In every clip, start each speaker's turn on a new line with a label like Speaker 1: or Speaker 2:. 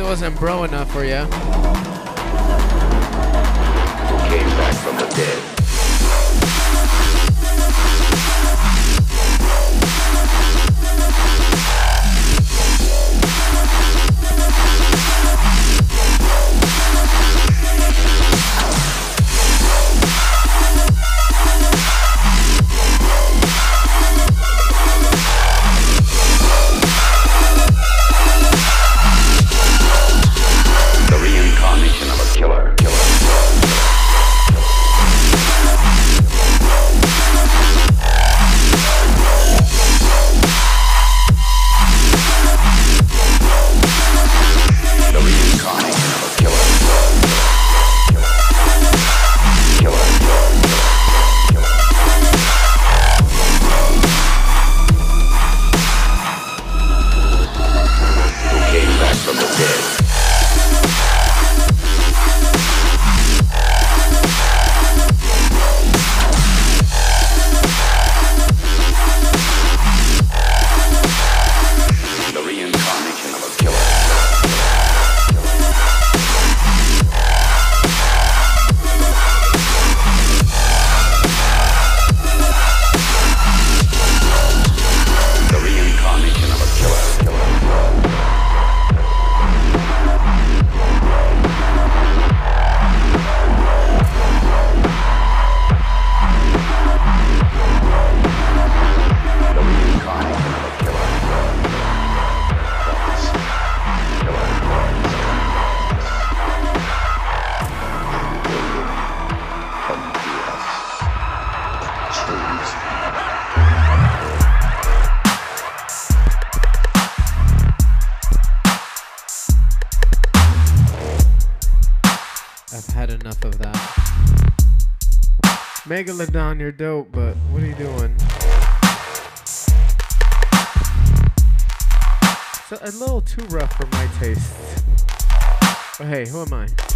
Speaker 1: it wasn't bro enough for you. Megalodon, you're dope, but what are you doing? It's a, a little too rough for my taste. But hey, who am I?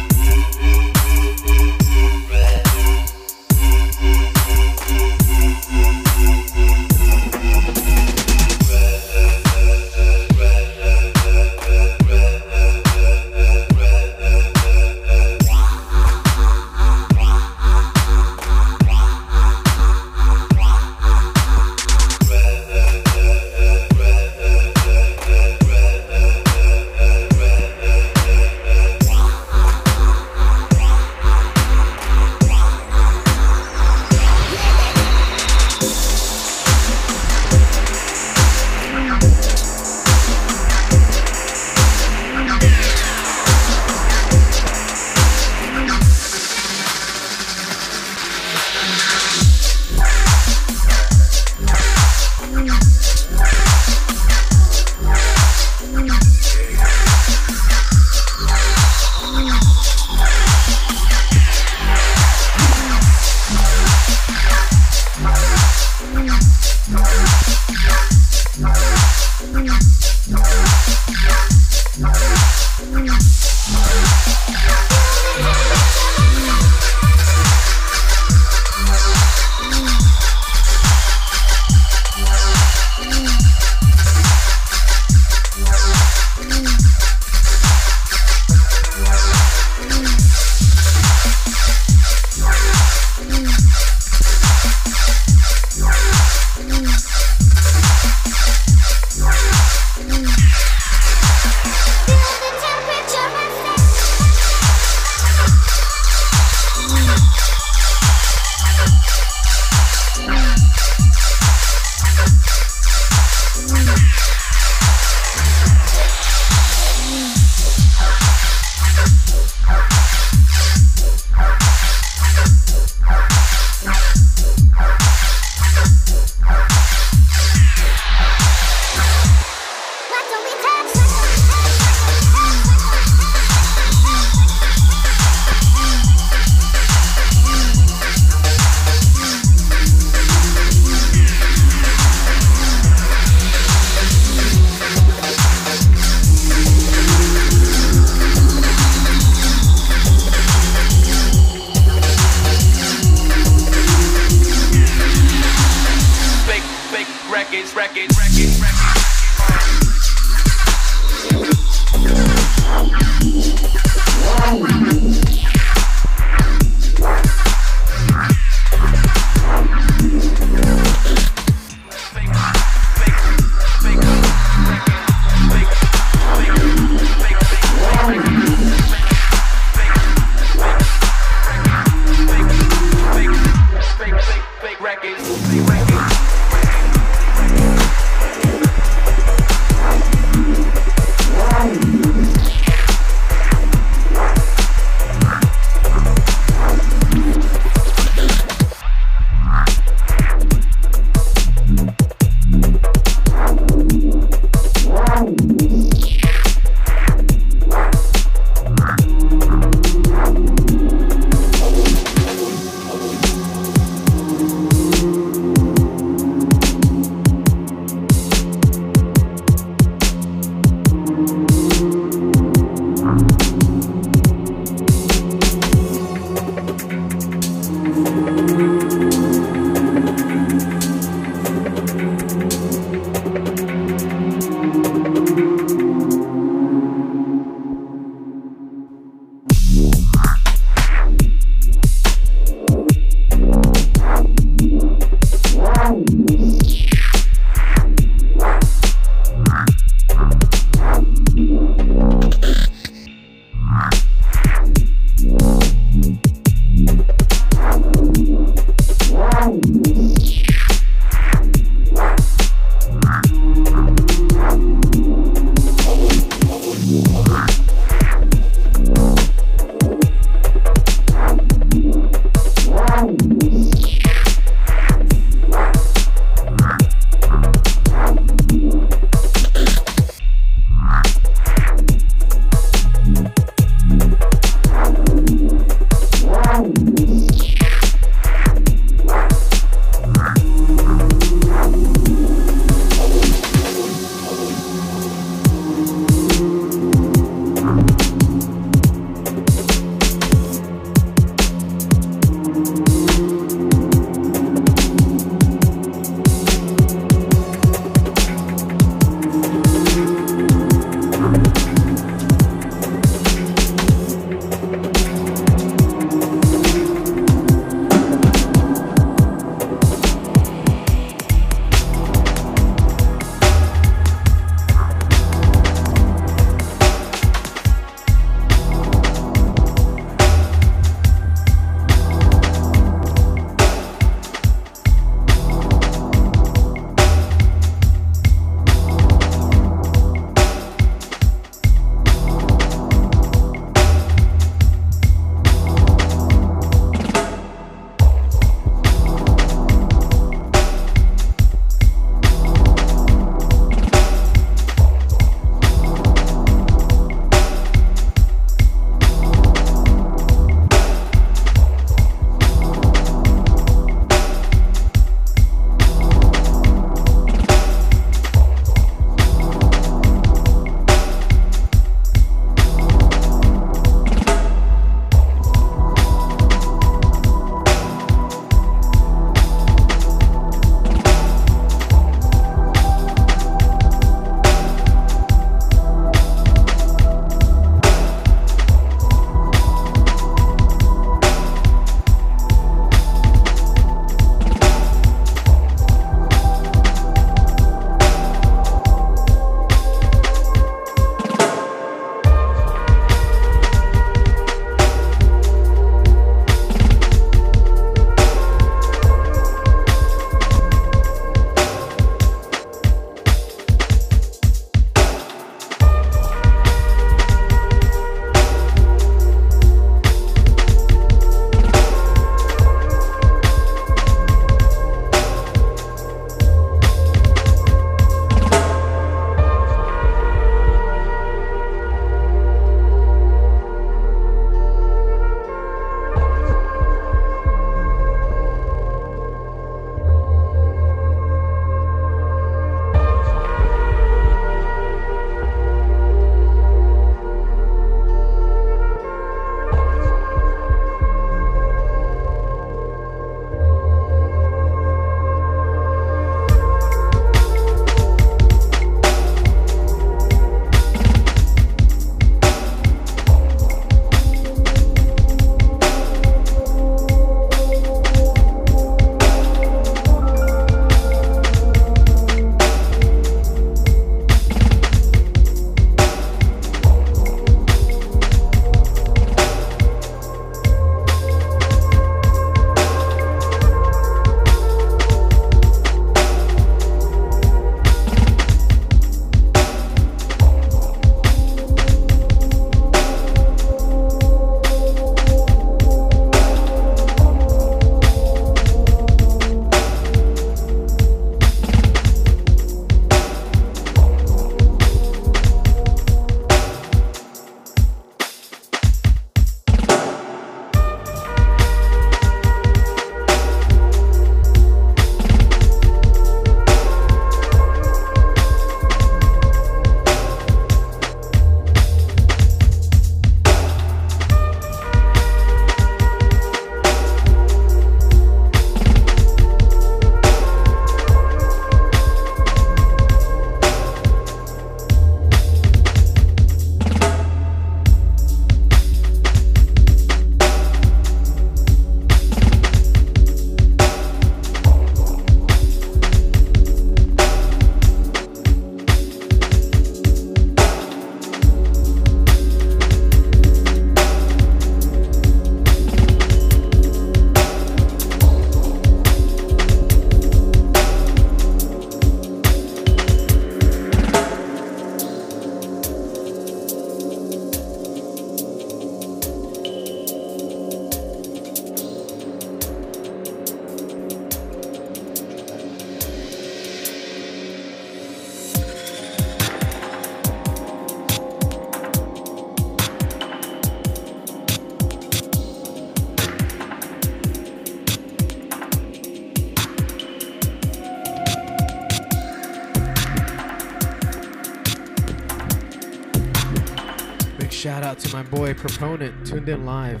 Speaker 2: My boy Proponent, tuned in live.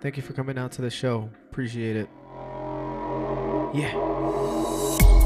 Speaker 2: Thank you for coming out to the show. Appreciate it. Yeah.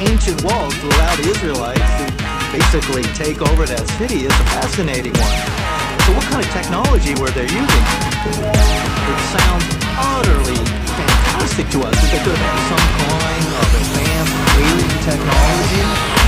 Speaker 3: Ancient walls to allow the Israelites to basically take over that city is a fascinating one. So what kind of technology were they using? It sounds utterly fantastic to us that they could have had some kind of advanced alien technology.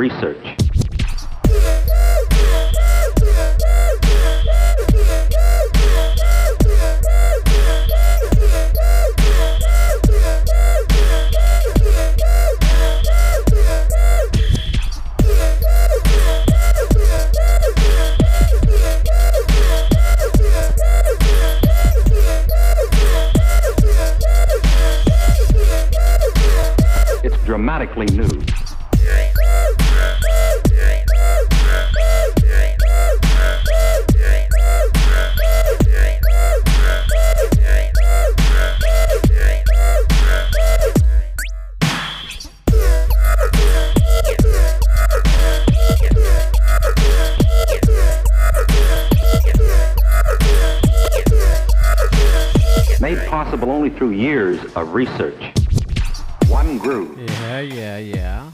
Speaker 4: Research. Through years of research. One groove.
Speaker 2: Yeah, yeah, yeah.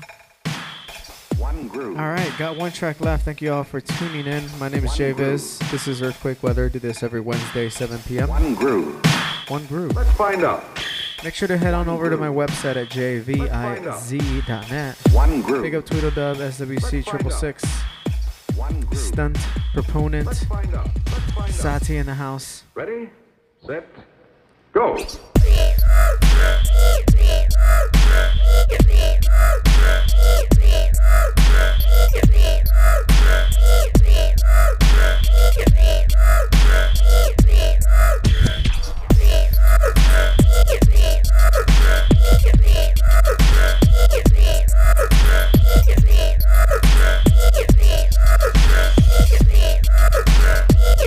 Speaker 4: One groove.
Speaker 2: All right, got one track left. Thank you all for tuning in. My name is JVIZ. This is Earthquake Weather. Do this every Wednesday, 7 p.m.
Speaker 4: One groove.
Speaker 2: One groove.
Speaker 5: Let's find out.
Speaker 2: Make sure to head on over to my website at jviz.net.
Speaker 4: One groove.
Speaker 2: Big up Tweedledub, SWC triple six,
Speaker 4: One groove.
Speaker 2: stunt proponent,
Speaker 5: Let's find out. Let's find out.
Speaker 2: Sati in the house.
Speaker 5: Ready, set, go.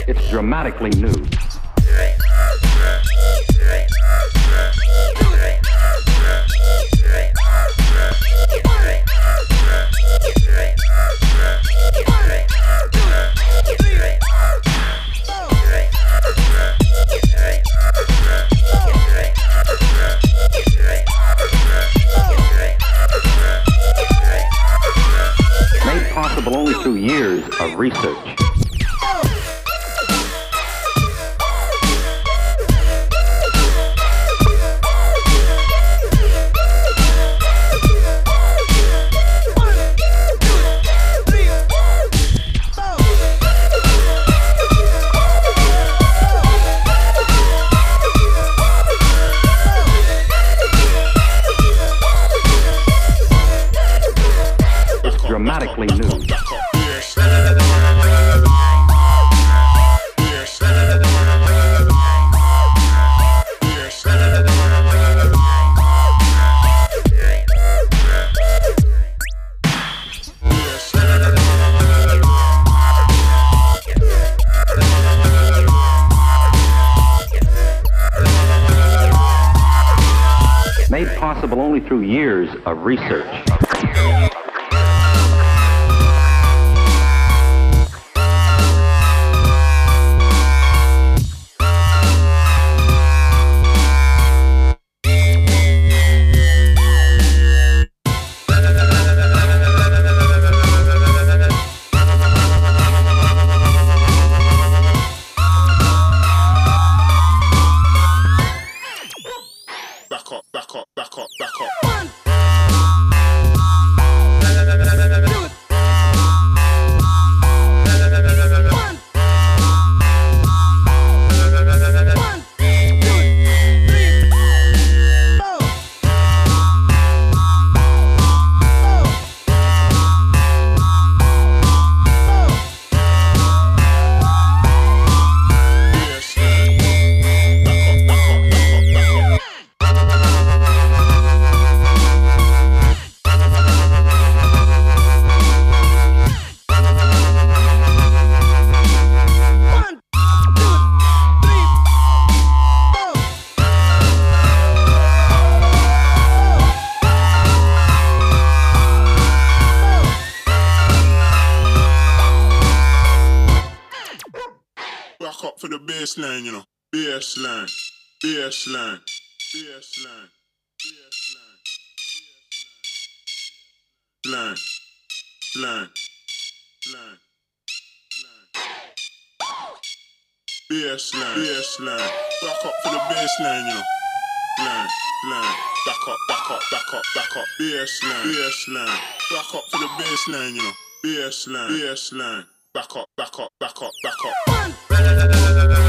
Speaker 4: It's dramatically new. Research. Through years of research.
Speaker 6: baseline. Back up to the baseline, you know. Baseline, baseline. Back up, back up, back up, back up.